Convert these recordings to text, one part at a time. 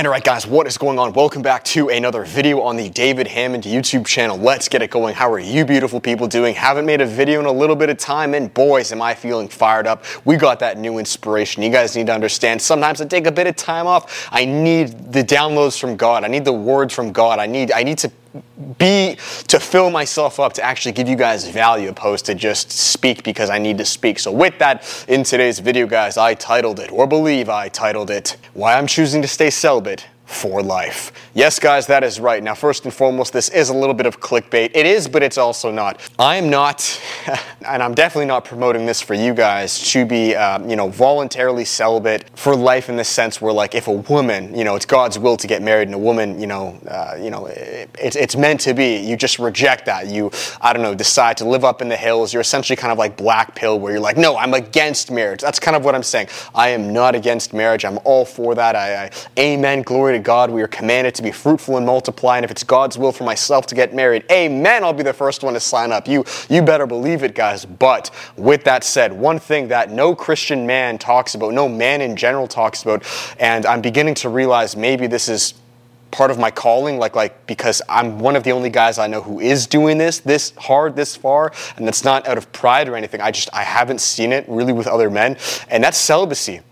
And alright guys, what is going on? Welcome back to another video on the David Hammond YouTube channel. Let's get it going. How are you beautiful people doing? Haven't made a video in a little bit of time and boys am I feeling fired up. We got that new inspiration. You guys need to understand sometimes I take a bit of time off. I need the downloads from God. I need the words from God. I need I need to be to fill myself up to actually give you guys value opposed to just speak because I need to speak. So with that, in today's video, guys, I titled it, or believe I titled it, Why I'm Choosing to Stay Celibate for life. Yes, guys, that is right. Now, first and foremost, this is a little bit of clickbait. It is, but it's also not. I am not, and I'm definitely not promoting this for you guys to be, uh, you know, voluntarily celibate for life in the sense where, like, if a woman, you know, it's God's will to get married, and a woman, you know, uh, you know, it, it's it's meant to be. You just reject that. You, I don't know, decide to live up in the hills. You're essentially kind of like black pill, where you're like, no, I'm against marriage. That's kind of what I'm saying. I am not against marriage. I'm all for that. I, I amen. Glory to God. We are commanded to be fruitful and multiply. And if it's God's will for myself to get married, amen, I'll be the first one to sign up. You, you better believe it, guys. But with that said, one thing that no Christian man talks about, no man in general talks about, and I'm beginning to realize maybe this is part of my calling like like because I'm one of the only guys I know who is doing this this hard this far and that's not out of pride or anything I just I haven't seen it really with other men and that's celibacy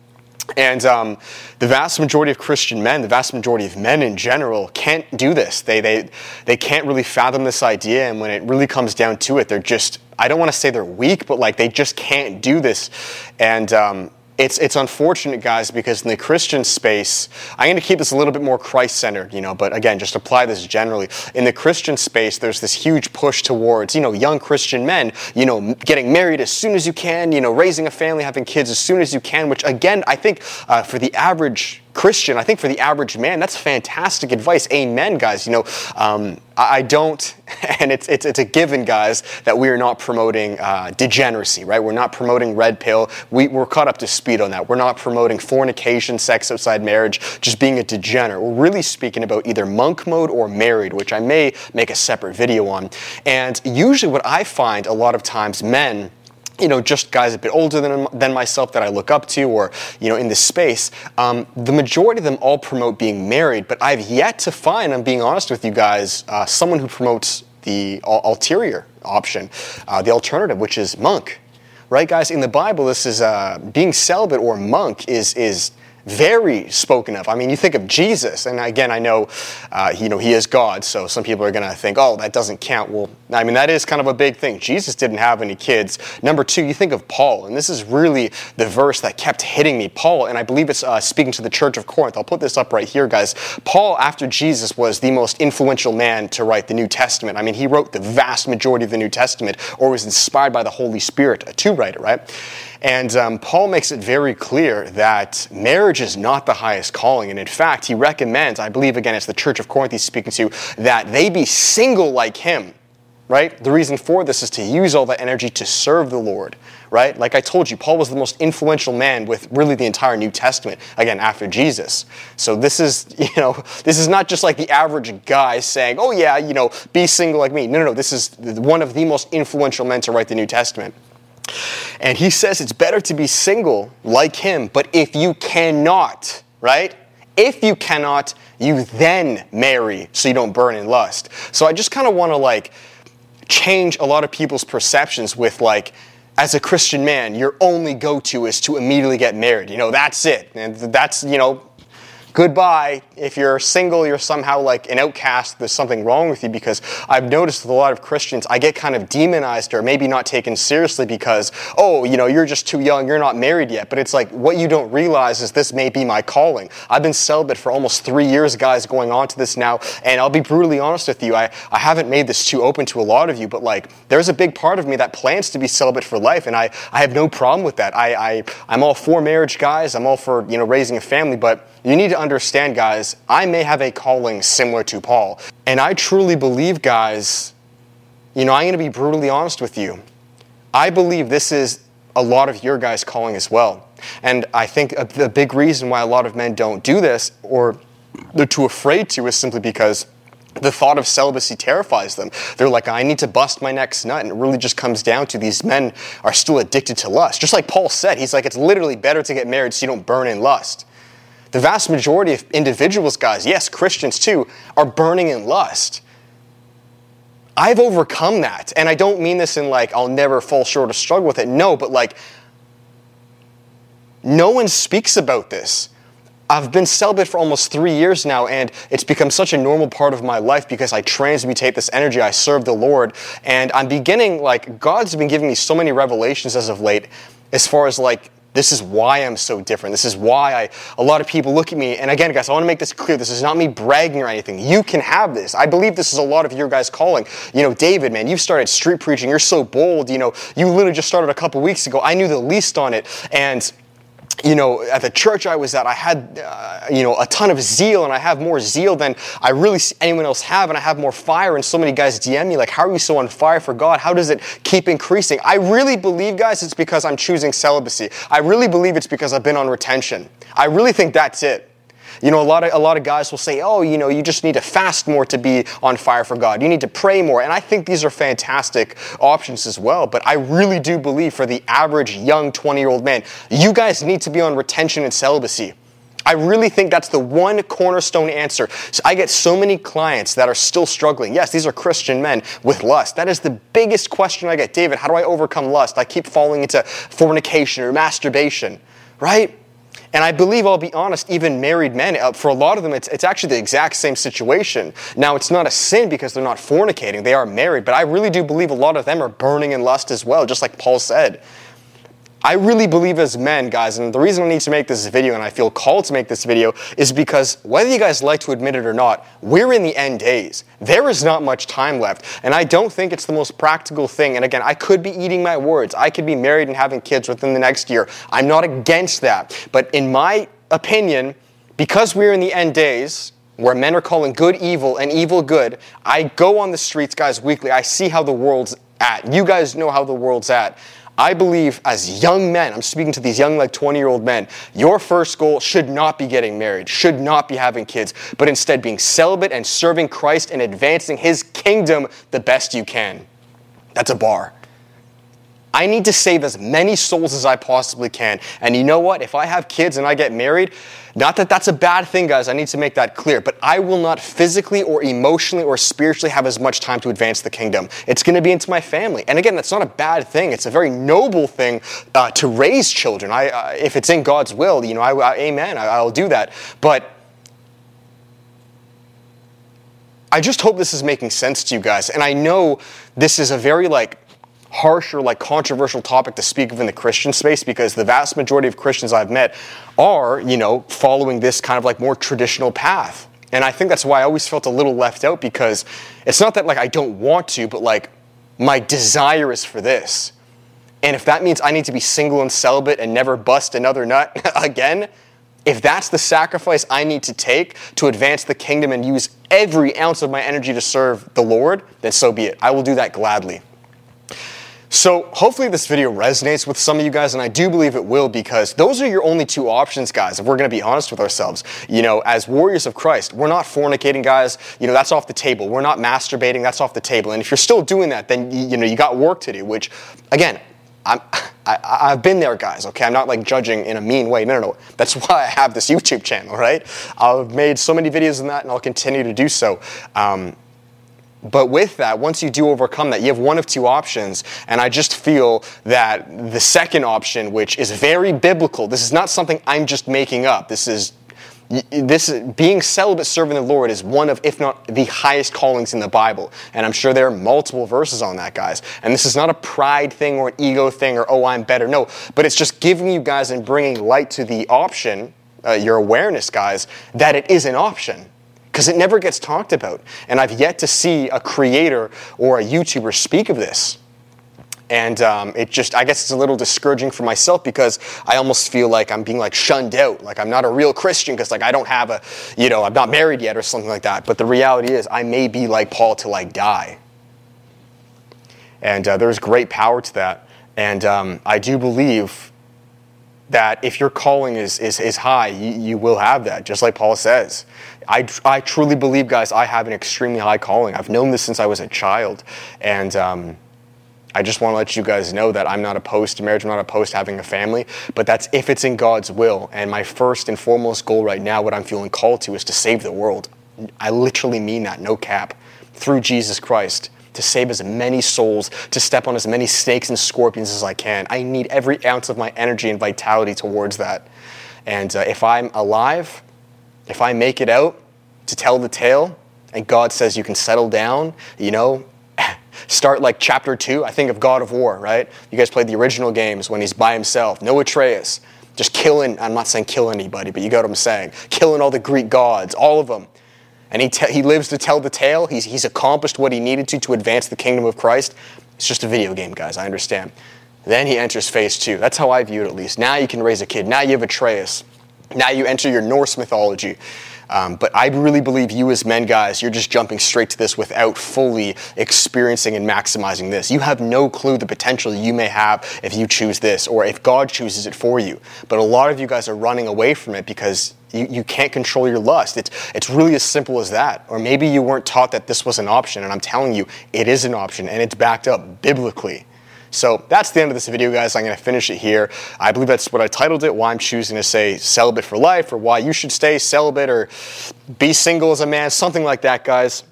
and um, the vast majority of Christian men, the vast majority of men in general, can't do this. They, they, they can't really fathom this idea. And when it really comes down to it, they're just, I don't want to say they're weak, but like they just can't do this. And um, it's it's unfortunate, guys, because in the Christian space, I'm going to keep this a little bit more Christ-centered, you know. But again, just apply this generally. In the Christian space, there's this huge push towards, you know, young Christian men, you know, getting married as soon as you can, you know, raising a family, having kids as soon as you can. Which again, I think uh, for the average Christian, I think for the average man, that's fantastic advice. Amen, guys. You know, um, I, don't, and it's, it's, it's a given, guys, that we are not promoting uh, degeneracy, right? We're not promoting red pill. We, we're caught up to speed on that. We're not promoting fornication, sex outside marriage, just being a degenerate. We're really speaking about either monk mode or married, which I may make a separate video on. And usually, what I find a lot of times, men, you know, just guys a bit older than, than myself that I look up to, or, you know, in this space, um, the majority of them all promote being married, but I've yet to find, I'm being honest with you guys, uh, someone who promotes the ulterior option, uh, the alternative, which is monk. Right, guys? In the Bible, this is uh, being celibate or monk is is very spoken of. I mean, you think of Jesus, and again, I know, uh, you know, he is God, so some people are going to think, oh, that doesn't count. Well, I mean, that is kind of a big thing. Jesus didn't have any kids. Number two, you think of Paul, and this is really the verse that kept hitting me. Paul, and I believe it's uh, speaking to the church of Corinth. I'll put this up right here, guys. Paul, after Jesus, was the most influential man to write the New Testament. I mean, he wrote the vast majority of the New Testament, or was inspired by the Holy Spirit to write it, right? And um, Paul makes it very clear that marriage is not the highest calling. And in fact, he recommends, I believe again, it's the church of Corinth he's speaking to, that they be single like him, right? The reason for this is to use all that energy to serve the Lord, right? Like I told you, Paul was the most influential man with really the entire New Testament, again, after Jesus. So this is, you know, this is not just like the average guy saying, oh yeah, you know, be single like me. No, no, no. This is one of the most influential men to write the New Testament. And he says it's better to be single like him, but if you cannot, right? If you cannot, you then marry so you don't burn in lust. So I just kind of want to like change a lot of people's perceptions with like, as a Christian man, your only go to is to immediately get married. You know, that's it. And that's, you know, goodbye. If you're single, you're somehow like an outcast. There's something wrong with you because I've noticed with a lot of Christians, I get kind of demonized or maybe not taken seriously because, oh, you know, you're just too young, you're not married yet. But it's like what you don't realize is this may be my calling. I've been celibate for almost three years, guys, going on to this now. And I'll be brutally honest with you, I, I haven't made this too open to a lot of you, but like there's a big part of me that plans to be celibate for life. And I, I have no problem with that. I, I, I'm all for marriage, guys. I'm all for, you know, raising a family, but you need to understand, guys, I may have a calling similar to Paul. And I truly believe, guys, you know, I'm going to be brutally honest with you. I believe this is a lot of your guys' calling as well. And I think the big reason why a lot of men don't do this or they're too afraid to is simply because the thought of celibacy terrifies them. They're like, I need to bust my next nut. And it really just comes down to these men are still addicted to lust. Just like Paul said, he's like, it's literally better to get married so you don't burn in lust. The vast majority of individuals, guys, yes, Christians too, are burning in lust. I've overcome that. And I don't mean this in like, I'll never fall short of struggle with it. No, but like, no one speaks about this. I've been celibate for almost three years now, and it's become such a normal part of my life because I transmutate this energy. I serve the Lord, and I'm beginning, like, God's been giving me so many revelations as of late as far as like this is why I'm so different. This is why I, a lot of people look at me. And again, guys, I want to make this clear. This is not me bragging or anything. You can have this. I believe this is a lot of your guys' calling. You know, David, man, you've started street preaching. You're so bold. You know, you literally just started a couple weeks ago. I knew the least on it. And you know, at the church I was at, I had, uh, you know, a ton of zeal, and I have more zeal than I really see anyone else have, and I have more fire. And so many guys DM me, like, how are you so on fire for God? How does it keep increasing? I really believe, guys, it's because I'm choosing celibacy. I really believe it's because I've been on retention. I really think that's it. You know, a lot of a lot of guys will say, "Oh, you know, you just need to fast more to be on fire for God. You need to pray more." And I think these are fantastic options as well, but I really do believe for the average young 20-year-old man, you guys need to be on retention and celibacy. I really think that's the one cornerstone answer. So I get so many clients that are still struggling. Yes, these are Christian men with lust. That is the biggest question I get. David, how do I overcome lust? I keep falling into fornication or masturbation, right? And I believe, I'll be honest, even married men, uh, for a lot of them, it's, it's actually the exact same situation. Now, it's not a sin because they're not fornicating, they are married, but I really do believe a lot of them are burning in lust as well, just like Paul said. I really believe as men, guys, and the reason I need to make this video and I feel called to make this video is because whether you guys like to admit it or not, we're in the end days. There is not much time left. And I don't think it's the most practical thing. And again, I could be eating my words. I could be married and having kids within the next year. I'm not against that. But in my opinion, because we're in the end days, where men are calling good evil and evil good, I go on the streets, guys, weekly. I see how the world's at. You guys know how the world's at. I believe as young men, I'm speaking to these young, like 20 year old men, your first goal should not be getting married, should not be having kids, but instead being celibate and serving Christ and advancing his kingdom the best you can. That's a bar. I need to save as many souls as I possibly can. And you know what? If I have kids and I get married, not that that's a bad thing, guys, I need to make that clear, but I will not physically or emotionally or spiritually have as much time to advance the kingdom. It's going to be into my family. And again, that's not a bad thing. It's a very noble thing uh, to raise children. I, uh, if it's in God's will, you know, I, I, amen, I, I'll do that. But I just hope this is making sense to you guys. And I know this is a very like harsh or like controversial topic to speak of in the Christian space because the vast majority of Christians I've met are, you know, following this kind of like more traditional path. And I think that's why I always felt a little left out because it's not that like I don't want to, but like my desire is for this. And if that means I need to be single and celibate and never bust another nut again, if that's the sacrifice I need to take to advance the kingdom and use every ounce of my energy to serve the Lord, then so be it. I will do that gladly. So hopefully this video resonates with some of you guys, and I do believe it will because those are your only two options, guys, if we're gonna be honest with ourselves. You know, as warriors of Christ, we're not fornicating, guys. You know, that's off the table. We're not masturbating, that's off the table. And if you're still doing that, then, you, know, you got work to do, which, again, I'm, I, have been there, guys, okay? I'm not like judging in a mean way. No, no, no. That's why I have this YouTube channel, right? I've made so many videos on that and I'll continue to do so. Um, but with that, once you do overcome that, you have one of two options. And I just feel that the second option, which is very biblical, this is not something I'm just making up. This is this being celibate serving the Lord is one of, if not the highest callings in the Bible. And I'm sure there are multiple verses on that, guys. And this is not a pride thing or an ego thing or, oh, I'm better. No, but it's just giving you guys and bringing light to the option, uh, your awareness, guys, that it is an option because it never gets talked about. And I've yet to see a creator or a YouTuber speak of this. And um, it just, I guess it's a little discouraging for myself because I almost feel like I'm being like shunned out. Like I'm not a real Christian because like I don't have a, you know, I'm not married yet or something like that. But the reality is I may be like Paul till I die. And uh, there's great power to that. And um, I do believe that if your calling is, is, is high, you, you will have that, just like Paul says. I, I truly believe, guys, I have an extremely high calling. I've known this since I was a child. And um, I just want to let you guys know that I'm not opposed to marriage, I'm not opposed to having a family, but that's if it's in God's will. And my first and foremost goal right now, what I'm feeling called to, is to save the world. I literally mean that, no cap, through Jesus Christ. To save as many souls, to step on as many snakes and scorpions as I can. I need every ounce of my energy and vitality towards that. And uh, if I'm alive, if I make it out to tell the tale, and God says you can settle down, you know, start like chapter two, I think of God of War, right? You guys played the original games when he's by himself, no Atreus, just killing, I'm not saying kill anybody, but you got what I'm saying, killing all the Greek gods, all of them. And he, te- he lives to tell the tale. He's, he's accomplished what he needed to to advance the kingdom of Christ. It's just a video game, guys, I understand. Then he enters phase two. That's how I view it, at least. Now you can raise a kid. Now you have Atreus. Now you enter your Norse mythology. Um, but I really believe you, as men, guys, you're just jumping straight to this without fully experiencing and maximizing this. You have no clue the potential you may have if you choose this or if God chooses it for you. But a lot of you guys are running away from it because you, you can't control your lust. It's, it's really as simple as that. Or maybe you weren't taught that this was an option, and I'm telling you, it is an option, and it's backed up biblically. So that's the end of this video, guys. I'm going to finish it here. I believe that's what I titled it, why I'm choosing to say celibate for life, or why you should stay celibate or be single as a man, something like that, guys.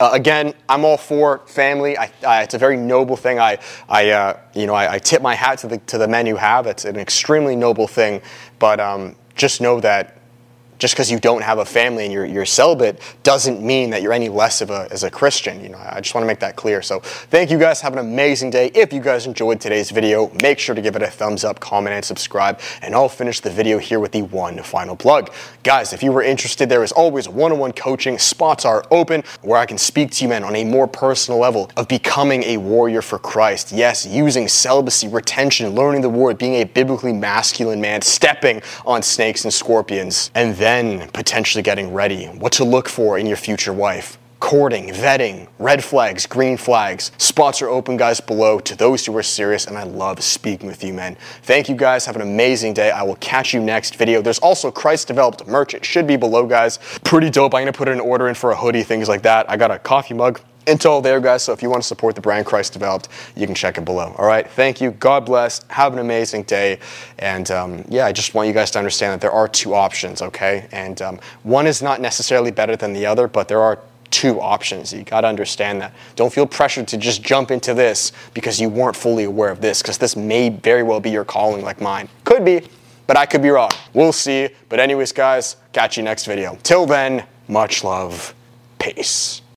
Uh, again, I'm all for family. I, I, it's a very noble thing. I, I uh, you know, I, tip my hat to the to the men who have. It's an extremely noble thing. But um, just know that just because you don't have a family and you're, you're celibate doesn't mean that you're any less of a, as a Christian. You know, I just want to make that clear. So thank you guys. Have an amazing day. If you guys enjoyed today's video, make sure to give it a thumbs up, comment, and subscribe. And I'll finish the video here with the one final plug. Guys, if you were interested, there is always one-on-one coaching. Spots are open where I can speak to you, men, on a more personal level of becoming a warrior for Christ. Yes, using celibacy, retention, learning the word, being a biblically masculine man, stepping on snakes and scorpions, and then potentially getting ready, what to look for in your future wife. Courting, vetting, red flags, green flags. Spots are open, guys, below to those who are serious, and I love speaking with you, men. Thank you, guys. Have an amazing day. I will catch you next video. There's also Christ developed merch. It should be below, guys. Pretty dope. I'm gonna put an order in for a hoodie, things like that. I got a coffee mug Intel there, guys. So if you want to support the brand Christ developed, you can check it below. All right. Thank you. God bless. Have an amazing day. And um, yeah, I just want you guys to understand that there are two options. Okay. And um, one is not necessarily better than the other, but there are two options. You got to understand that. Don't feel pressured to just jump into this because you weren't fully aware of this, because this may very well be your calling, like mine. Could be, but I could be wrong. We'll see. But anyways, guys, catch you next video. Till then, much love. Peace.